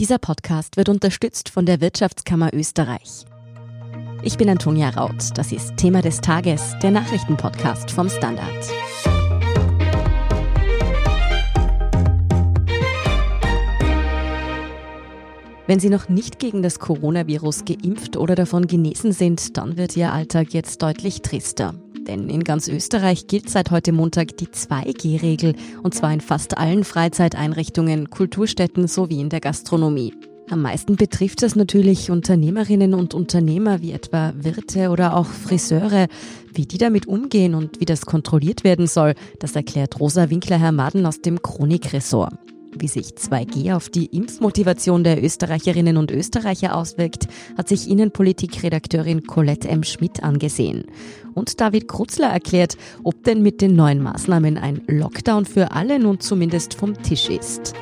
Dieser Podcast wird unterstützt von der Wirtschaftskammer Österreich. Ich bin Antonia Raut. Das ist Thema des Tages, der Nachrichtenpodcast vom Standard. Wenn Sie noch nicht gegen das Coronavirus geimpft oder davon genesen sind, dann wird Ihr Alltag jetzt deutlich trister. Denn in ganz Österreich gilt seit heute Montag die 2G-Regel, und zwar in fast allen Freizeiteinrichtungen, Kulturstätten sowie in der Gastronomie. Am meisten betrifft das natürlich Unternehmerinnen und Unternehmer wie etwa Wirte oder auch Friseure. Wie die damit umgehen und wie das kontrolliert werden soll, das erklärt Rosa Winkler-Hermaden aus dem Chronik-Ressort. Wie sich 2G auf die Impfmotivation der Österreicherinnen und Österreicher auswirkt, hat sich Innenpolitikredakteurin Colette M. Schmidt angesehen. Und David Krutzler erklärt, ob denn mit den neuen Maßnahmen ein Lockdown für alle nun zumindest vom Tisch ist.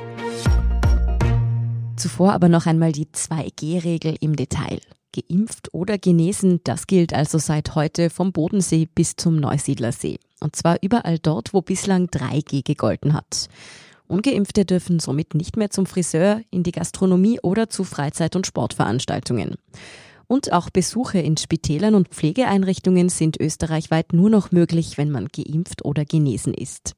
Zuvor aber noch einmal die 2G-Regel im Detail. Geimpft oder genesen, das gilt also seit heute vom Bodensee bis zum Neusiedlersee. Und zwar überall dort, wo bislang 3G gegolten hat. Ungeimpfte dürfen somit nicht mehr zum Friseur, in die Gastronomie oder zu Freizeit- und Sportveranstaltungen. Und auch Besuche in Spitälern und Pflegeeinrichtungen sind österreichweit nur noch möglich, wenn man geimpft oder genesen ist.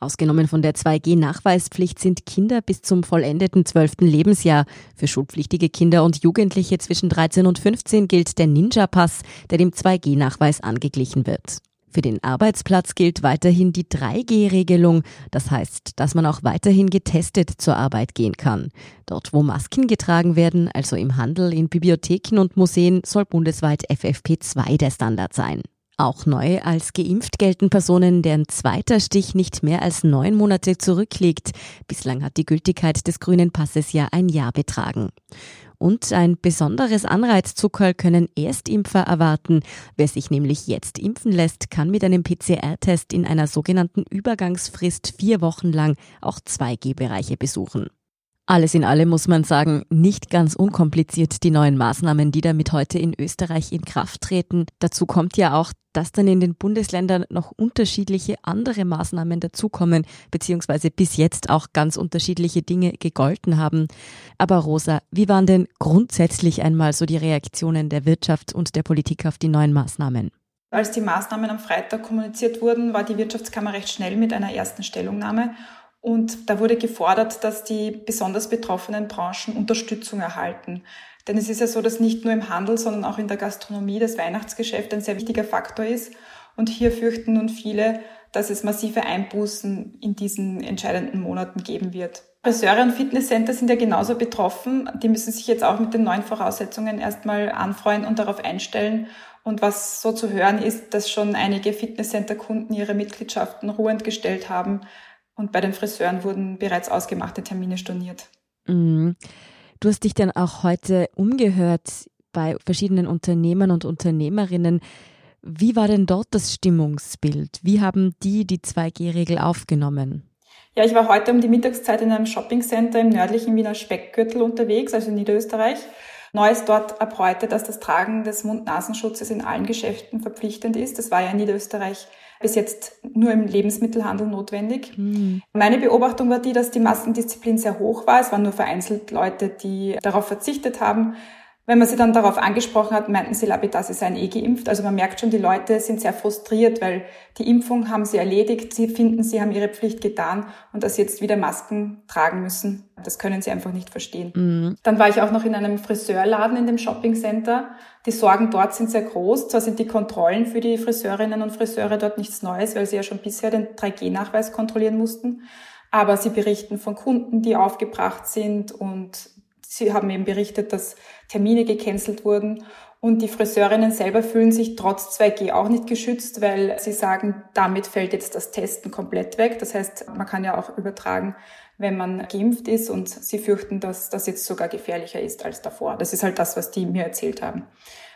Ausgenommen von der 2G-Nachweispflicht sind Kinder bis zum vollendeten zwölften Lebensjahr. Für schulpflichtige Kinder und Jugendliche zwischen 13 und 15 gilt der Ninja-Pass, der dem 2G-Nachweis angeglichen wird. Für den Arbeitsplatz gilt weiterhin die 3G-Regelung. Das heißt, dass man auch weiterhin getestet zur Arbeit gehen kann. Dort, wo Masken getragen werden, also im Handel, in Bibliotheken und Museen, soll bundesweit FFP2 der Standard sein. Auch neu als geimpft gelten Personen, deren zweiter Stich nicht mehr als neun Monate zurückliegt. Bislang hat die Gültigkeit des grünen Passes ja ein Jahr betragen. Und ein besonderes Anreizzuckerl können Erstimpfer erwarten. Wer sich nämlich jetzt impfen lässt, kann mit einem PCR-Test in einer sogenannten Übergangsfrist vier Wochen lang auch 2G-Bereiche besuchen. Alles in allem muss man sagen, nicht ganz unkompliziert die neuen Maßnahmen, die damit heute in Österreich in Kraft treten. Dazu kommt ja auch, dass dann in den Bundesländern noch unterschiedliche andere Maßnahmen dazukommen, beziehungsweise bis jetzt auch ganz unterschiedliche Dinge gegolten haben. Aber Rosa, wie waren denn grundsätzlich einmal so die Reaktionen der Wirtschaft und der Politik auf die neuen Maßnahmen? Als die Maßnahmen am Freitag kommuniziert wurden, war die Wirtschaftskammer recht schnell mit einer ersten Stellungnahme und da wurde gefordert, dass die besonders betroffenen Branchen Unterstützung erhalten. Denn es ist ja so, dass nicht nur im Handel, sondern auch in der Gastronomie das Weihnachtsgeschäft ein sehr wichtiger Faktor ist. Und hier fürchten nun viele, dass es massive Einbußen in diesen entscheidenden Monaten geben wird. Friseure und Fitnesscenter sind ja genauso betroffen. Die müssen sich jetzt auch mit den neuen Voraussetzungen erstmal anfreuen und darauf einstellen. Und was so zu hören ist, dass schon einige Fitnesscenter-Kunden ihre Mitgliedschaften ruhend gestellt haben, und bei den Friseuren wurden bereits ausgemachte Termine storniert. Mhm. Du hast dich dann auch heute umgehört bei verschiedenen Unternehmern und Unternehmerinnen. Wie war denn dort das Stimmungsbild? Wie haben die die 2G-Regel aufgenommen? Ja, ich war heute um die Mittagszeit in einem Shoppingcenter im nördlichen Wiener Speckgürtel unterwegs, also in Niederösterreich. Neu ist dort ab heute, dass das Tragen des Mund-Nasenschutzes in allen Geschäften verpflichtend ist. Das war ja in Niederösterreich bis jetzt nur im Lebensmittelhandel notwendig. Mhm. Meine Beobachtung war die, dass die Massendisziplin sehr hoch war. Es waren nur vereinzelt Leute, die darauf verzichtet haben. Wenn man sie dann darauf angesprochen hat, meinten sie lapidar, sie seien eh geimpft. Also man merkt schon, die Leute sind sehr frustriert, weil die Impfung haben sie erledigt. Sie finden, sie haben ihre Pflicht getan und dass sie jetzt wieder Masken tragen müssen, das können sie einfach nicht verstehen. Mhm. Dann war ich auch noch in einem Friseurladen in dem Shoppingcenter. Die Sorgen dort sind sehr groß. Zwar sind die Kontrollen für die Friseurinnen und Friseure dort nichts Neues, weil sie ja schon bisher den 3G-Nachweis kontrollieren mussten. Aber sie berichten von Kunden, die aufgebracht sind und Sie haben eben berichtet, dass Termine gecancelt wurden und die Friseurinnen selber fühlen sich trotz 2G auch nicht geschützt, weil sie sagen, damit fällt jetzt das Testen komplett weg. Das heißt, man kann ja auch übertragen, wenn man geimpft ist und sie fürchten, dass das jetzt sogar gefährlicher ist als davor. Das ist halt das, was die mir erzählt haben.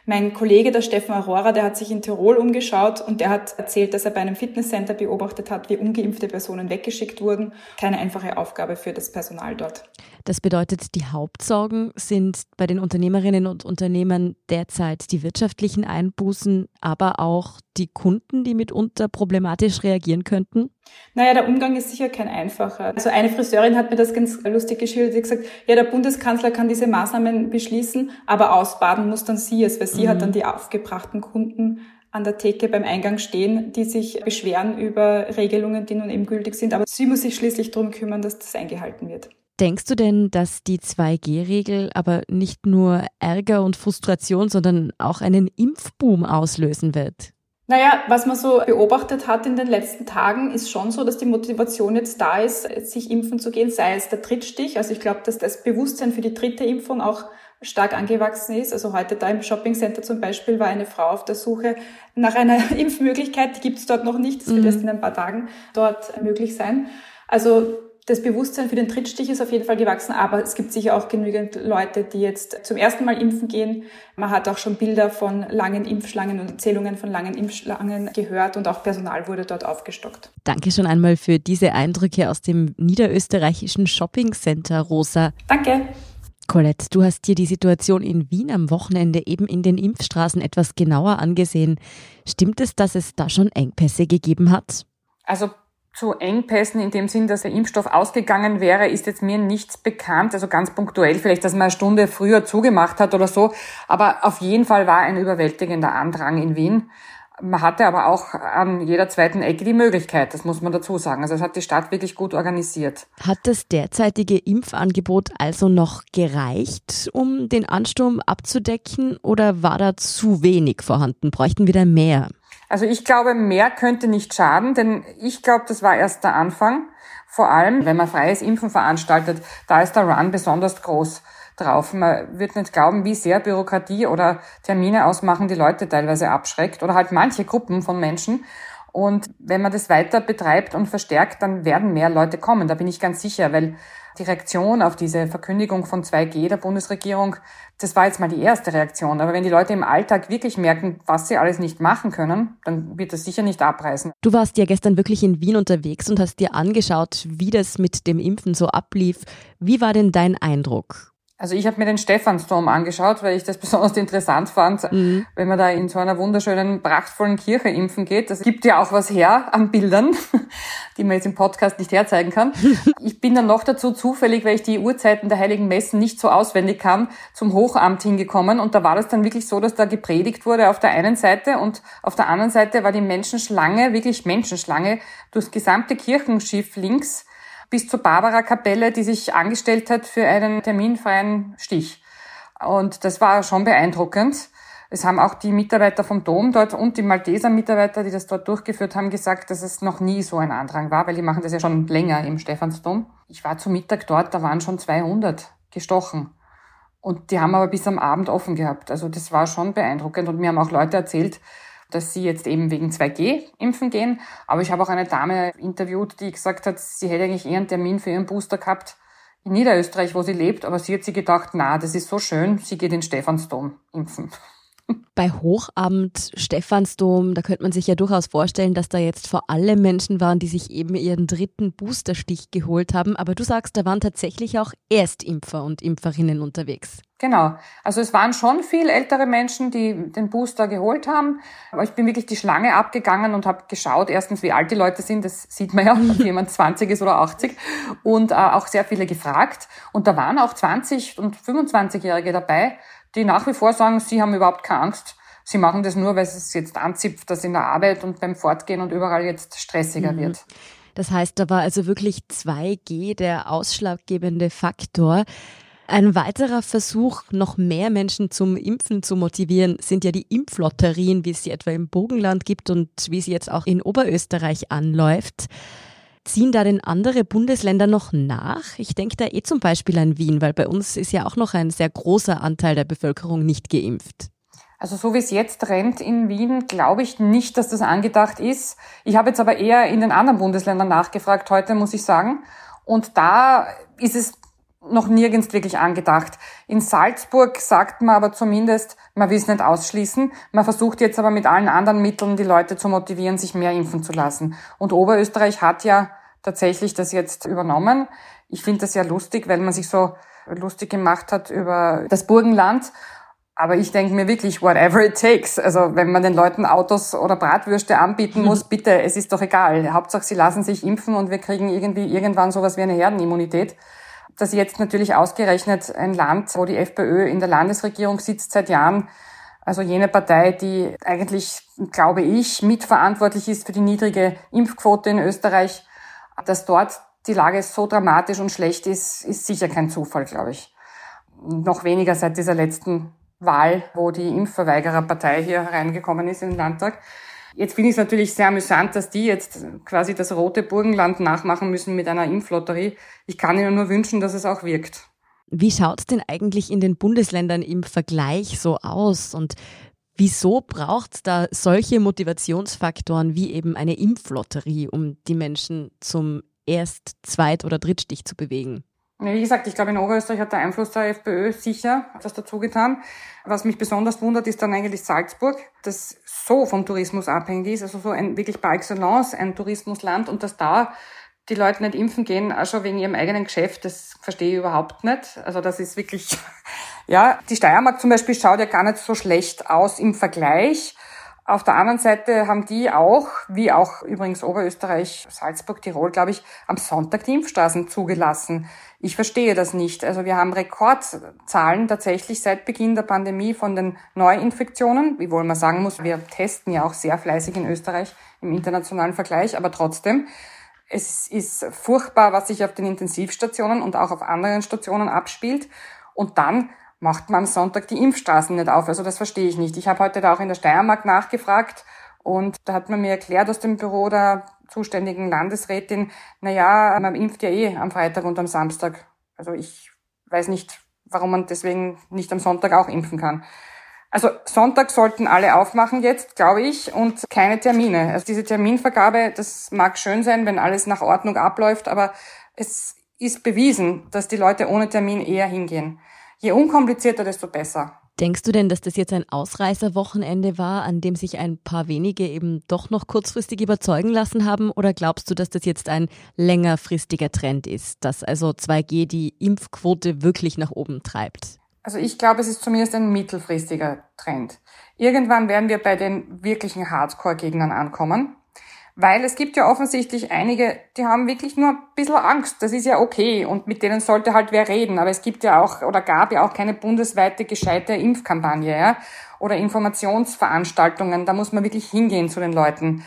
Mein Kollege, der Steffen Aurora, der hat sich in Tirol umgeschaut und der hat erzählt, dass er bei einem Fitnesscenter beobachtet hat, wie ungeimpfte Personen weggeschickt wurden. Keine einfache Aufgabe für das Personal dort. Das bedeutet, die Hauptsorgen sind bei den Unternehmerinnen und Unternehmern derzeit die wirtschaftlichen Einbußen, aber auch die Kunden, die mitunter problematisch reagieren könnten? Naja, der Umgang ist sicher kein einfacher. Also eine Friseurin hat mir das ganz lustig geschildert. Sie hat gesagt, ja, der Bundeskanzler kann diese Maßnahmen beschließen, aber ausbaden muss dann sie es, weil sie mhm. hat dann die aufgebrachten Kunden an der Theke beim Eingang stehen, die sich beschweren über Regelungen, die nun eben gültig sind. Aber sie muss sich schließlich darum kümmern, dass das eingehalten wird. Denkst du denn, dass die 2G-Regel aber nicht nur Ärger und Frustration, sondern auch einen Impfboom auslösen wird? Naja, was man so beobachtet hat in den letzten Tagen, ist schon so, dass die Motivation jetzt da ist, sich impfen zu gehen, sei es der Drittstich. Also ich glaube, dass das Bewusstsein für die dritte Impfung auch stark angewachsen ist. Also heute da im Shoppingcenter zum Beispiel war eine Frau auf der Suche nach einer Impfmöglichkeit. Die gibt es dort noch nicht. Das wird mhm. erst in ein paar Tagen dort möglich sein. Also das Bewusstsein für den Trittstich ist auf jeden Fall gewachsen, aber es gibt sicher auch genügend Leute, die jetzt zum ersten Mal impfen gehen. Man hat auch schon Bilder von langen Impfschlangen und Erzählungen von langen Impfschlangen gehört und auch Personal wurde dort aufgestockt. Danke schon einmal für diese Eindrücke aus dem niederösterreichischen Shopping Center, Rosa. Danke. Colette, du hast dir die Situation in Wien am Wochenende eben in den Impfstraßen etwas genauer angesehen. Stimmt es, dass es da schon Engpässe gegeben hat? Also zu Engpässen in dem Sinn, dass der Impfstoff ausgegangen wäre, ist jetzt mir nichts bekannt. Also ganz punktuell vielleicht, dass man eine Stunde früher zugemacht hat oder so. Aber auf jeden Fall war ein überwältigender Andrang in Wien. Man hatte aber auch an jeder zweiten Ecke die Möglichkeit, das muss man dazu sagen. Also es hat die Stadt wirklich gut organisiert. Hat das derzeitige Impfangebot also noch gereicht, um den Ansturm abzudecken oder war da zu wenig vorhanden? Bräuchten wir da mehr? Also ich glaube, mehr könnte nicht schaden, denn ich glaube, das war erst der Anfang. Vor allem, wenn man freies Impfen veranstaltet, da ist der Run besonders groß drauf. Man wird nicht glauben, wie sehr Bürokratie oder Termine ausmachen die Leute teilweise abschreckt oder halt manche Gruppen von Menschen. Und wenn man das weiter betreibt und verstärkt, dann werden mehr Leute kommen. Da bin ich ganz sicher, weil die Reaktion auf diese Verkündigung von 2G der Bundesregierung, das war jetzt mal die erste Reaktion. Aber wenn die Leute im Alltag wirklich merken, was sie alles nicht machen können, dann wird das sicher nicht abreißen. Du warst ja gestern wirklich in Wien unterwegs und hast dir angeschaut, wie das mit dem Impfen so ablief. Wie war denn dein Eindruck? Also ich habe mir den Stephansdom angeschaut, weil ich das besonders interessant fand, mhm. wenn man da in so einer wunderschönen, prachtvollen Kirche impfen geht. Das gibt ja auch was her an Bildern, die man jetzt im Podcast nicht herzeigen kann. Ich bin dann noch dazu zufällig, weil ich die Uhrzeiten der Heiligen Messen nicht so auswendig kann, zum Hochamt hingekommen. Und da war das dann wirklich so, dass da gepredigt wurde auf der einen Seite und auf der anderen Seite war die Menschenschlange, wirklich Menschenschlange, durchs gesamte Kirchenschiff links bis zur Barbara-Kapelle, die sich angestellt hat für einen terminfreien Stich. Und das war schon beeindruckend. Es haben auch die Mitarbeiter vom Dom dort und die Malteser-Mitarbeiter, die das dort durchgeführt haben, gesagt, dass es noch nie so ein Andrang war, weil die machen das ja schon länger im Stephansdom. Ich war zu Mittag dort, da waren schon 200 gestochen. Und die haben aber bis am Abend offen gehabt. Also das war schon beeindruckend. Und mir haben auch Leute erzählt, dass sie jetzt eben wegen 2G impfen gehen. Aber ich habe auch eine Dame interviewt, die gesagt hat, sie hätte eigentlich eher einen Termin für ihren Booster gehabt in Niederösterreich, wo sie lebt. Aber sie hat sich gedacht, na, das ist so schön, sie geht in Stephansdom impfen. Bei Hochabend, Stephansdom, da könnte man sich ja durchaus vorstellen, dass da jetzt vor allem Menschen waren, die sich eben ihren dritten Boosterstich geholt haben. Aber du sagst, da waren tatsächlich auch Erstimpfer und Impferinnen unterwegs. Genau. Also es waren schon viel ältere Menschen, die den Booster geholt haben. Aber ich bin wirklich die Schlange abgegangen und habe geschaut, erstens, wie alt die Leute sind. Das sieht man ja, ob jemand 20 ist oder 80. Und äh, auch sehr viele gefragt. Und da waren auch 20 und 25-Jährige dabei, die nach wie vor sagen, sie haben überhaupt keine Angst. Sie machen das nur, weil es jetzt anzipft, dass in der Arbeit und beim Fortgehen und überall jetzt stressiger mhm. wird. Das heißt, da war also wirklich 2G der ausschlaggebende Faktor. Ein weiterer Versuch, noch mehr Menschen zum Impfen zu motivieren, sind ja die Impflotterien, wie es sie etwa im Burgenland gibt und wie sie jetzt auch in Oberösterreich anläuft. Ziehen da denn andere Bundesländer noch nach? Ich denke da eh zum Beispiel an Wien, weil bei uns ist ja auch noch ein sehr großer Anteil der Bevölkerung nicht geimpft. Also so wie es jetzt rennt in Wien, glaube ich nicht, dass das angedacht ist. Ich habe jetzt aber eher in den anderen Bundesländern nachgefragt heute, muss ich sagen. Und da ist es noch nirgends wirklich angedacht. In Salzburg sagt man aber zumindest, man will es nicht ausschließen. Man versucht jetzt aber mit allen anderen Mitteln, die Leute zu motivieren, sich mehr impfen zu lassen. Und Oberösterreich hat ja tatsächlich das jetzt übernommen. Ich finde das ja lustig, weil man sich so lustig gemacht hat über das Burgenland. Aber ich denke mir wirklich, whatever it takes. Also wenn man den Leuten Autos oder Bratwürste anbieten muss, bitte, es ist doch egal. Hauptsache, sie lassen sich impfen und wir kriegen irgendwie irgendwann sowas wie eine Herdenimmunität. Dass jetzt natürlich ausgerechnet ein Land, wo die FPÖ in der Landesregierung sitzt seit Jahren, also jene Partei, die eigentlich, glaube ich, mitverantwortlich ist für die niedrige Impfquote in Österreich, dass dort die Lage so dramatisch und schlecht ist, ist sicher kein Zufall, glaube ich. Noch weniger seit dieser letzten Wahl, wo die Impfverweigererpartei hier reingekommen ist in den Landtag. Jetzt finde ich es natürlich sehr amüsant, dass die jetzt quasi das rote Burgenland nachmachen müssen mit einer Impflotterie. Ich kann ihnen nur wünschen, dass es auch wirkt. Wie schaut es denn eigentlich in den Bundesländern im Vergleich so aus? Und wieso braucht es da solche Motivationsfaktoren wie eben eine Impflotterie, um die Menschen zum Erst-, Zweit- oder Drittstich zu bewegen? Wie gesagt, ich glaube, in Oberösterreich hat der Einfluss der FPÖ sicher was dazu getan. Was mich besonders wundert, ist dann eigentlich Salzburg, das so vom Tourismus abhängig ist, also so ein wirklich par excellence ein Tourismusland und dass da die Leute nicht impfen gehen, auch schon wegen ihrem eigenen Geschäft, das verstehe ich überhaupt nicht. Also das ist wirklich, ja, die Steiermark zum Beispiel schaut ja gar nicht so schlecht aus im Vergleich. Auf der anderen Seite haben die auch, wie auch übrigens Oberösterreich, Salzburg, Tirol, glaube ich, am Sonntag die Impfstraßen zugelassen. Ich verstehe das nicht. Also wir haben Rekordzahlen tatsächlich seit Beginn der Pandemie von den Neuinfektionen, wiewohl man sagen muss, wir testen ja auch sehr fleißig in Österreich im internationalen Vergleich, aber trotzdem, es ist furchtbar, was sich auf den Intensivstationen und auch auf anderen Stationen abspielt. Und dann macht man am Sonntag die Impfstraßen nicht auf. Also das verstehe ich nicht. Ich habe heute da auch in der Steiermark nachgefragt und da hat man mir erklärt aus dem Büro der zuständigen Landesrätin, na ja, man impft ja eh am Freitag und am Samstag. Also ich weiß nicht, warum man deswegen nicht am Sonntag auch impfen kann. Also Sonntag sollten alle aufmachen jetzt, glaube ich, und keine Termine. Also diese Terminvergabe, das mag schön sein, wenn alles nach Ordnung abläuft, aber es ist bewiesen, dass die Leute ohne Termin eher hingehen. Je unkomplizierter, desto besser. Denkst du denn, dass das jetzt ein Ausreißerwochenende war, an dem sich ein paar wenige eben doch noch kurzfristig überzeugen lassen haben? Oder glaubst du, dass das jetzt ein längerfristiger Trend ist, dass also 2G die Impfquote wirklich nach oben treibt? Also ich glaube, es ist zumindest ein mittelfristiger Trend. Irgendwann werden wir bei den wirklichen Hardcore-Gegnern ankommen. Weil es gibt ja offensichtlich einige, die haben wirklich nur ein bisschen Angst. Das ist ja okay und mit denen sollte halt wer reden. Aber es gibt ja auch oder gab ja auch keine bundesweite gescheite Impfkampagne ja? oder Informationsveranstaltungen. Da muss man wirklich hingehen zu den Leuten.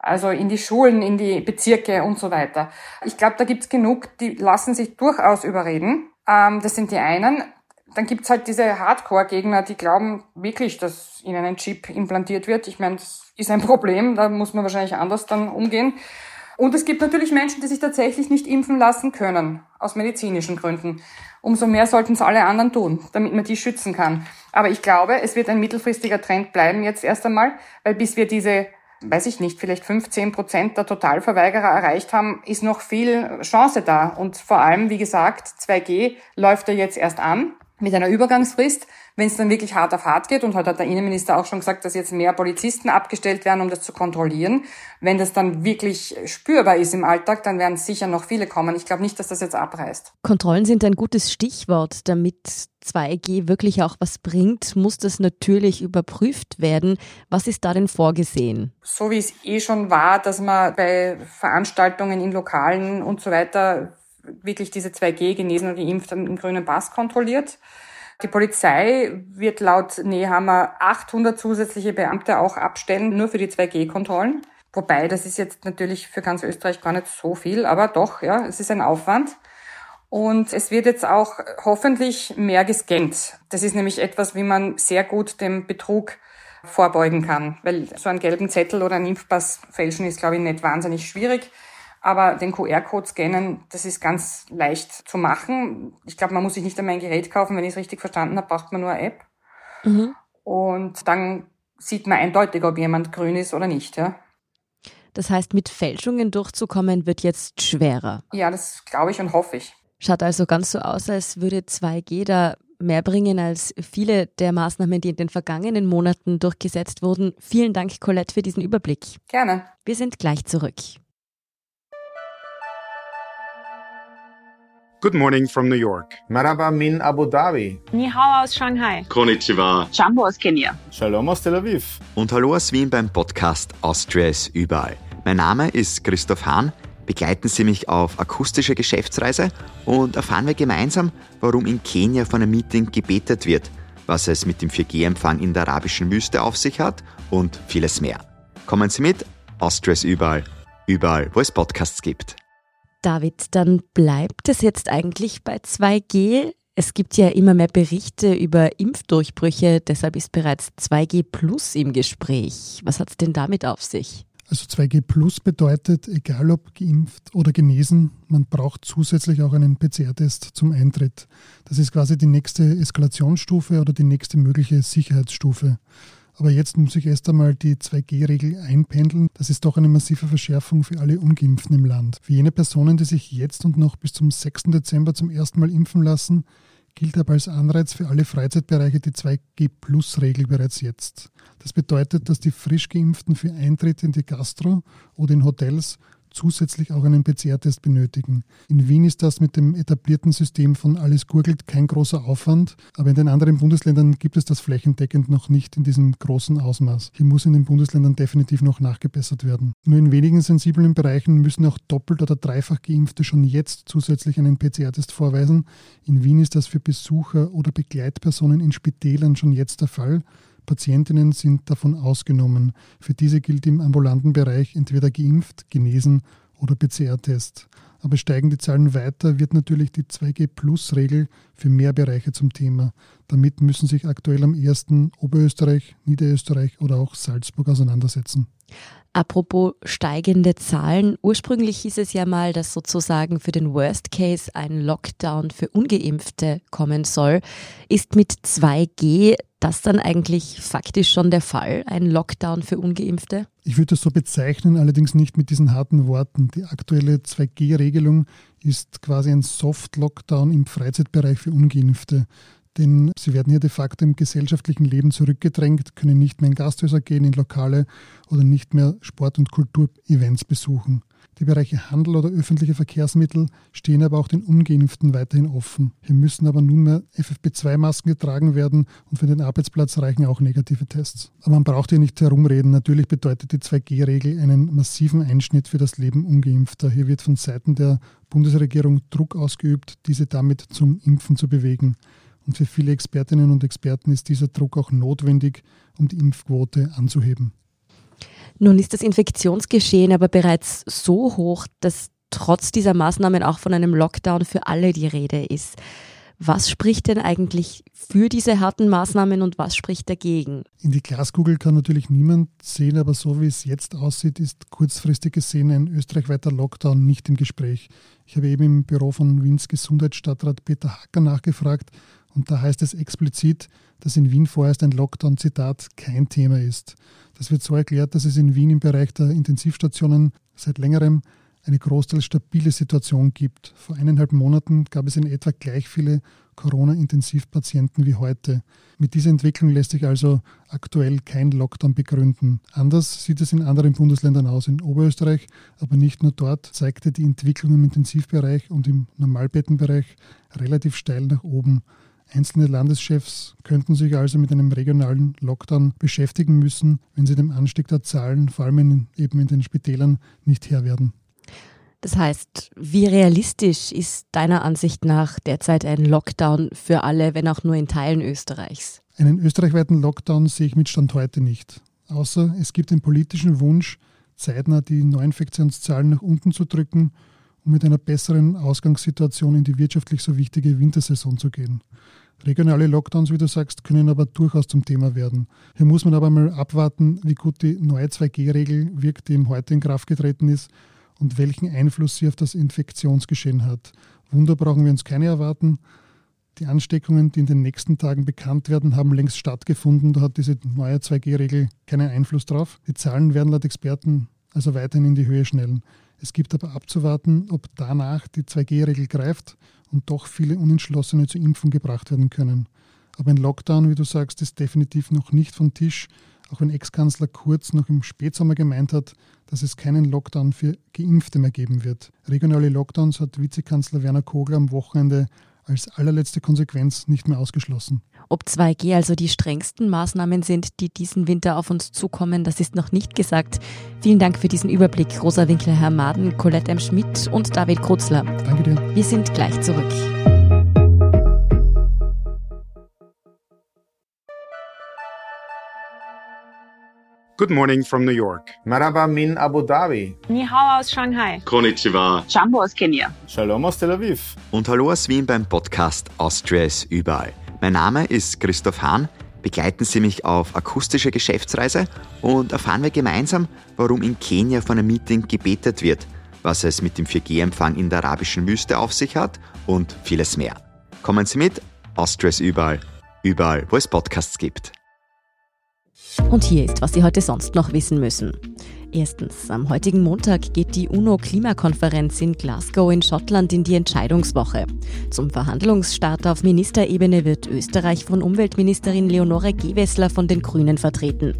Also in die Schulen, in die Bezirke und so weiter. Ich glaube, da gibt's genug, die lassen sich durchaus überreden. Ähm, das sind die einen dann gibt's halt diese Hardcore-Gegner, die glauben wirklich, dass ihnen ein Chip implantiert wird. Ich meine, das ist ein Problem, da muss man wahrscheinlich anders dann umgehen. Und es gibt natürlich Menschen, die sich tatsächlich nicht impfen lassen können, aus medizinischen Gründen. Umso mehr sollten es alle anderen tun, damit man die schützen kann. Aber ich glaube, es wird ein mittelfristiger Trend bleiben jetzt erst einmal, weil bis wir diese, weiß ich nicht, vielleicht 15 Prozent der Totalverweigerer erreicht haben, ist noch viel Chance da. Und vor allem, wie gesagt, 2G läuft ja jetzt erst an mit einer Übergangsfrist, wenn es dann wirklich hart auf hart geht. Und heute hat der Innenminister auch schon gesagt, dass jetzt mehr Polizisten abgestellt werden, um das zu kontrollieren. Wenn das dann wirklich spürbar ist im Alltag, dann werden sicher noch viele kommen. Ich glaube nicht, dass das jetzt abreißt. Kontrollen sind ein gutes Stichwort. Damit 2G wirklich auch was bringt, muss das natürlich überprüft werden. Was ist da denn vorgesehen? So wie es eh schon war, dass man bei Veranstaltungen in Lokalen und so weiter wirklich diese 2G genesen und geimpft im grünen Pass kontrolliert. Die Polizei wird laut Nehammer 800 zusätzliche Beamte auch abstellen, nur für die 2G-Kontrollen. Wobei, das ist jetzt natürlich für ganz Österreich gar nicht so viel, aber doch, ja, es ist ein Aufwand. Und es wird jetzt auch hoffentlich mehr gescannt. Das ist nämlich etwas, wie man sehr gut dem Betrug vorbeugen kann. Weil so einen gelben Zettel oder einen Impfpass fälschen ist, glaube ich, nicht wahnsinnig schwierig. Aber den QR-Code scannen, das ist ganz leicht zu machen. Ich glaube, man muss sich nicht einmal ein Gerät kaufen. Wenn ich es richtig verstanden habe, braucht man nur eine App. Mhm. Und dann sieht man eindeutig, ob jemand grün ist oder nicht. Ja. Das heißt, mit Fälschungen durchzukommen wird jetzt schwerer. Ja, das glaube ich und hoffe ich. Schaut also ganz so aus, als würde 2G da mehr bringen als viele der Maßnahmen, die in den vergangenen Monaten durchgesetzt wurden. Vielen Dank, Colette, für diesen Überblick. Gerne. Wir sind gleich zurück. Good morning from New York. Marhaba min Abu Dhabi. Ni hao aus Shanghai. Konnichiwa. Jumbo aus Kenia. Shalom aus Tel Aviv. Und hallo aus Wien beim Podcast Austria ist überall. Mein Name ist Christoph Hahn. Begleiten Sie mich auf akustische Geschäftsreise und erfahren wir gemeinsam, warum in Kenia vor einem Meeting gebetet wird, was es mit dem 4G-Empfang in der arabischen Wüste auf sich hat und vieles mehr. Kommen Sie mit, Austria ist überall, überall, wo es Podcasts gibt. David, dann bleibt es jetzt eigentlich bei 2G. Es gibt ja immer mehr Berichte über Impfdurchbrüche, deshalb ist bereits 2G Plus im Gespräch. Was hat es denn damit auf sich? Also 2G Plus bedeutet, egal ob geimpft oder genesen, man braucht zusätzlich auch einen PCR-Test zum Eintritt. Das ist quasi die nächste Eskalationsstufe oder die nächste mögliche Sicherheitsstufe. Aber jetzt muss ich erst einmal die 2G-Regel einpendeln. Das ist doch eine massive Verschärfung für alle Ungeimpften im Land. Für jene Personen, die sich jetzt und noch bis zum 6. Dezember zum ersten Mal impfen lassen, gilt aber als Anreiz für alle Freizeitbereiche die 2G-Plus-Regel bereits jetzt. Das bedeutet, dass die frisch Geimpften für Eintritt in die Gastro oder in Hotels zusätzlich auch einen PCR-Test benötigen. In Wien ist das mit dem etablierten System von Alles gurgelt kein großer Aufwand, aber in den anderen Bundesländern gibt es das flächendeckend noch nicht in diesem großen Ausmaß. Hier muss in den Bundesländern definitiv noch nachgebessert werden. Nur in wenigen sensiblen Bereichen müssen auch doppelt oder dreifach Geimpfte schon jetzt zusätzlich einen PCR-Test vorweisen. In Wien ist das für Besucher oder Begleitpersonen in Spitälern schon jetzt der Fall. Patientinnen sind davon ausgenommen. Für diese gilt im ambulanten Bereich entweder geimpft, genesen oder PCR-Test. Aber steigen die Zahlen weiter, wird natürlich die 2G-Plus-Regel für mehr Bereiche zum Thema. Damit müssen sich aktuell am ersten Oberösterreich, Niederösterreich oder auch Salzburg auseinandersetzen. Apropos steigende Zahlen. Ursprünglich hieß es ja mal, dass sozusagen für den Worst Case ein Lockdown für ungeimpfte kommen soll. Ist mit 2G das dann eigentlich faktisch schon der Fall, ein Lockdown für ungeimpfte? Ich würde das so bezeichnen, allerdings nicht mit diesen harten Worten. Die aktuelle 2G-Regelung ist quasi ein Soft-Lockdown im Freizeitbereich für ungeimpfte denn sie werden hier de facto im gesellschaftlichen Leben zurückgedrängt, können nicht mehr in Gasthäuser gehen, in Lokale oder nicht mehr Sport- und Kulturevents besuchen. Die Bereiche Handel oder öffentliche Verkehrsmittel stehen aber auch den Ungeimpften weiterhin offen. Hier müssen aber nunmehr FFP2-Masken getragen werden und für den Arbeitsplatz reichen auch negative Tests. Aber man braucht hier nicht herumreden. Natürlich bedeutet die 2G-Regel einen massiven Einschnitt für das Leben Ungeimpfter. Hier wird von Seiten der Bundesregierung Druck ausgeübt, diese damit zum Impfen zu bewegen. Und für viele Expertinnen und Experten ist dieser Druck auch notwendig, um die Impfquote anzuheben. Nun ist das Infektionsgeschehen aber bereits so hoch, dass trotz dieser Maßnahmen auch von einem Lockdown für alle die Rede ist. Was spricht denn eigentlich für diese harten Maßnahmen und was spricht dagegen? In die Glaskugel kann natürlich niemand sehen, aber so wie es jetzt aussieht, ist kurzfristig gesehen ein österreichweiter Lockdown nicht im Gespräch. Ich habe eben im Büro von Wiens Gesundheitsstadtrat Peter Hacker nachgefragt und da heißt es explizit, dass in Wien vorerst ein Lockdown, Zitat, kein Thema ist. Das wird so erklärt, dass es in Wien im Bereich der Intensivstationen seit längerem eine großteils stabile Situation gibt. Vor eineinhalb Monaten gab es in etwa gleich viele Corona-Intensivpatienten wie heute. Mit dieser Entwicklung lässt sich also aktuell kein Lockdown begründen. Anders sieht es in anderen Bundesländern aus. In Oberösterreich, aber nicht nur dort, zeigte die Entwicklung im Intensivbereich und im Normalbettenbereich relativ steil nach oben. Einzelne Landeschefs könnten sich also mit einem regionalen Lockdown beschäftigen müssen, wenn sie dem Anstieg der Zahlen, vor allem in, eben in den Spitälern, nicht Herr werden. Das heißt, wie realistisch ist deiner Ansicht nach derzeit ein Lockdown für alle, wenn auch nur in Teilen Österreichs? Einen österreichweiten Lockdown sehe ich mit Stand heute nicht. Außer es gibt den politischen Wunsch, zeitnah die Neuinfektionszahlen nach unten zu drücken, um mit einer besseren Ausgangssituation in die wirtschaftlich so wichtige Wintersaison zu gehen. Regionale Lockdowns, wie du sagst, können aber durchaus zum Thema werden. Hier muss man aber mal abwarten, wie gut die neue 2G-Regel wirkt, die heute in Kraft getreten ist und welchen Einfluss sie auf das Infektionsgeschehen hat. Wunder brauchen wir uns keine erwarten. Die Ansteckungen, die in den nächsten Tagen bekannt werden, haben längst stattgefunden. Da hat diese neue 2G-Regel keinen Einfluss drauf. Die Zahlen werden laut Experten also weiterhin in die Höhe schnellen. Es gibt aber abzuwarten, ob danach die 2G-Regel greift und doch viele Unentschlossene zur Impfung gebracht werden können. Aber ein Lockdown, wie du sagst, ist definitiv noch nicht vom Tisch. auch wenn Ex-Kanzler Kurz noch im Spätsommer gemeint hat, dass es keinen Lockdown für Geimpfte mehr geben wird. Regionale Lockdowns hat Vizekanzler Werner Kogler am Wochenende als allerletzte Konsequenz nicht mehr ausgeschlossen. Ob 2G also die strengsten Maßnahmen sind, die diesen Winter auf uns zukommen, das ist noch nicht gesagt. Vielen Dank für diesen Überblick, Rosa Winkler, Herr Maden, Colette M. Schmidt und David Krutzler. Danke dir. Wir sind gleich zurück. Good morning from New York. Maraba min Abu Dhabi. Ni hao aus Shanghai. Konnichiwa. Jumbo aus Kenia. Shalom aus Tel Aviv. Und hallo aus Wien beim Podcast Austria ist überall. Mein Name ist Christoph Hahn. Begleiten Sie mich auf akustische Geschäftsreise und erfahren wir gemeinsam, warum in Kenia von einem Meeting gebetet wird, was es mit dem 4G-Empfang in der arabischen Wüste auf sich hat und vieles mehr. Kommen Sie mit, Austria ist überall, überall, wo es Podcasts gibt. Und hier ist, was Sie heute sonst noch wissen müssen. Erstens, am heutigen Montag geht die UNO-Klimakonferenz in Glasgow in Schottland in die Entscheidungswoche. Zum Verhandlungsstart auf Ministerebene wird Österreich von Umweltministerin Leonore Gewessler von den Grünen vertreten.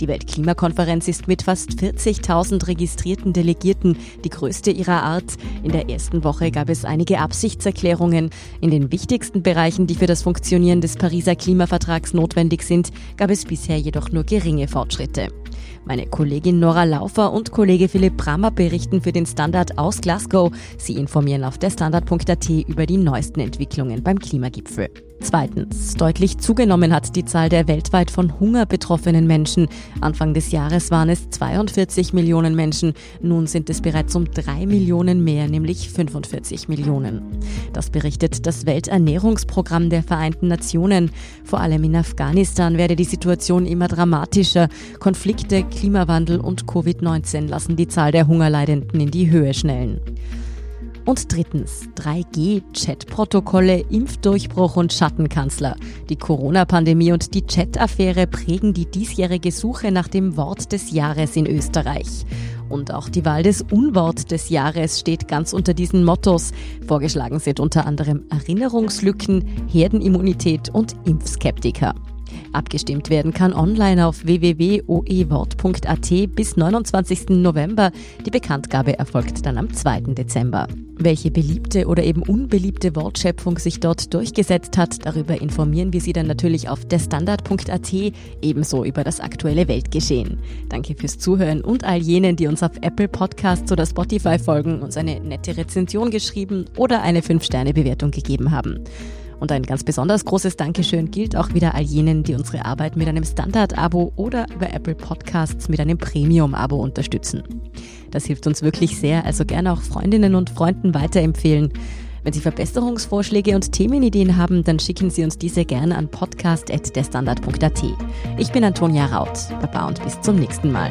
Die Weltklimakonferenz ist mit fast 40.000 registrierten Delegierten die größte ihrer Art. In der ersten Woche gab es einige Absichtserklärungen. In den wichtigsten Bereichen, die für das Funktionieren des Pariser Klimavertrags notwendig sind, gab es bisher jedoch nur geringe Fortschritte. Meine Kollegin Nora Laufer und Kollege Philipp Brammer berichten für den Standard aus Glasgow. Sie informieren auf der Standard.at über die neuesten Entwicklungen beim Klimagipfel. Zweitens, deutlich zugenommen hat die Zahl der weltweit von Hunger betroffenen Menschen. Anfang des Jahres waren es 42 Millionen Menschen, nun sind es bereits um drei Millionen mehr, nämlich 45 Millionen. Das berichtet das Welternährungsprogramm der Vereinten Nationen. Vor allem in Afghanistan werde die Situation immer dramatischer. Konflikte, Klimawandel und Covid-19 lassen die Zahl der Hungerleidenden in die Höhe schnellen. Und drittens 3G, Chat-Protokolle, Impfdurchbruch und Schattenkanzler. Die Corona-Pandemie und die Chat-Affäre prägen die diesjährige Suche nach dem Wort des Jahres in Österreich. Und auch die Wahl des Unwort des Jahres steht ganz unter diesen Mottos. Vorgeschlagen sind unter anderem Erinnerungslücken, Herdenimmunität und Impfskeptiker. Abgestimmt werden kann online auf www.oewort.at bis 29. November. Die Bekanntgabe erfolgt dann am 2. Dezember. Welche beliebte oder eben unbeliebte Wortschöpfung sich dort durchgesetzt hat, darüber informieren wir Sie dann natürlich auf derstandard.at, ebenso über das aktuelle Weltgeschehen. Danke fürs Zuhören und all jenen, die uns auf Apple Podcasts oder Spotify folgen, uns eine nette Rezension geschrieben oder eine 5-Sterne-Bewertung gegeben haben. Und ein ganz besonders großes Dankeschön gilt auch wieder all jenen, die unsere Arbeit mit einem Standard-Abo oder über Apple Podcasts mit einem Premium-Abo unterstützen. Das hilft uns wirklich sehr, also gerne auch Freundinnen und Freunden weiterempfehlen. Wenn Sie Verbesserungsvorschläge und Themenideen haben, dann schicken Sie uns diese gerne an podcast.derstandard.at. Ich bin Antonia Raut. Baba und bis zum nächsten Mal.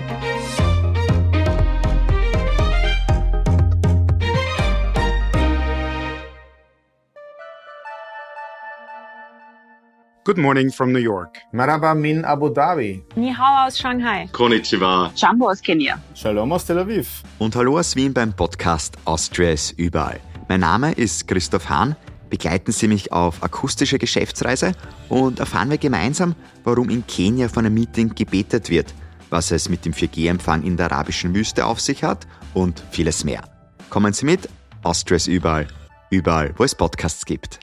Good morning from New York. Maraba min Abu Dhabi. Ni hao aus Shanghai. Konnichiwa. Jumbo aus Kenia. Shalom aus Tel Aviv. Und hallo aus Wien beim Podcast Austria ist überall. Mein Name ist Christoph Hahn. Begleiten Sie mich auf akustische Geschäftsreise und erfahren wir gemeinsam, warum in Kenia von einem Meeting gebetet wird, was es mit dem 4G-Empfang in der arabischen Wüste auf sich hat und vieles mehr. Kommen Sie mit, Austria ist überall, überall, wo es Podcasts gibt.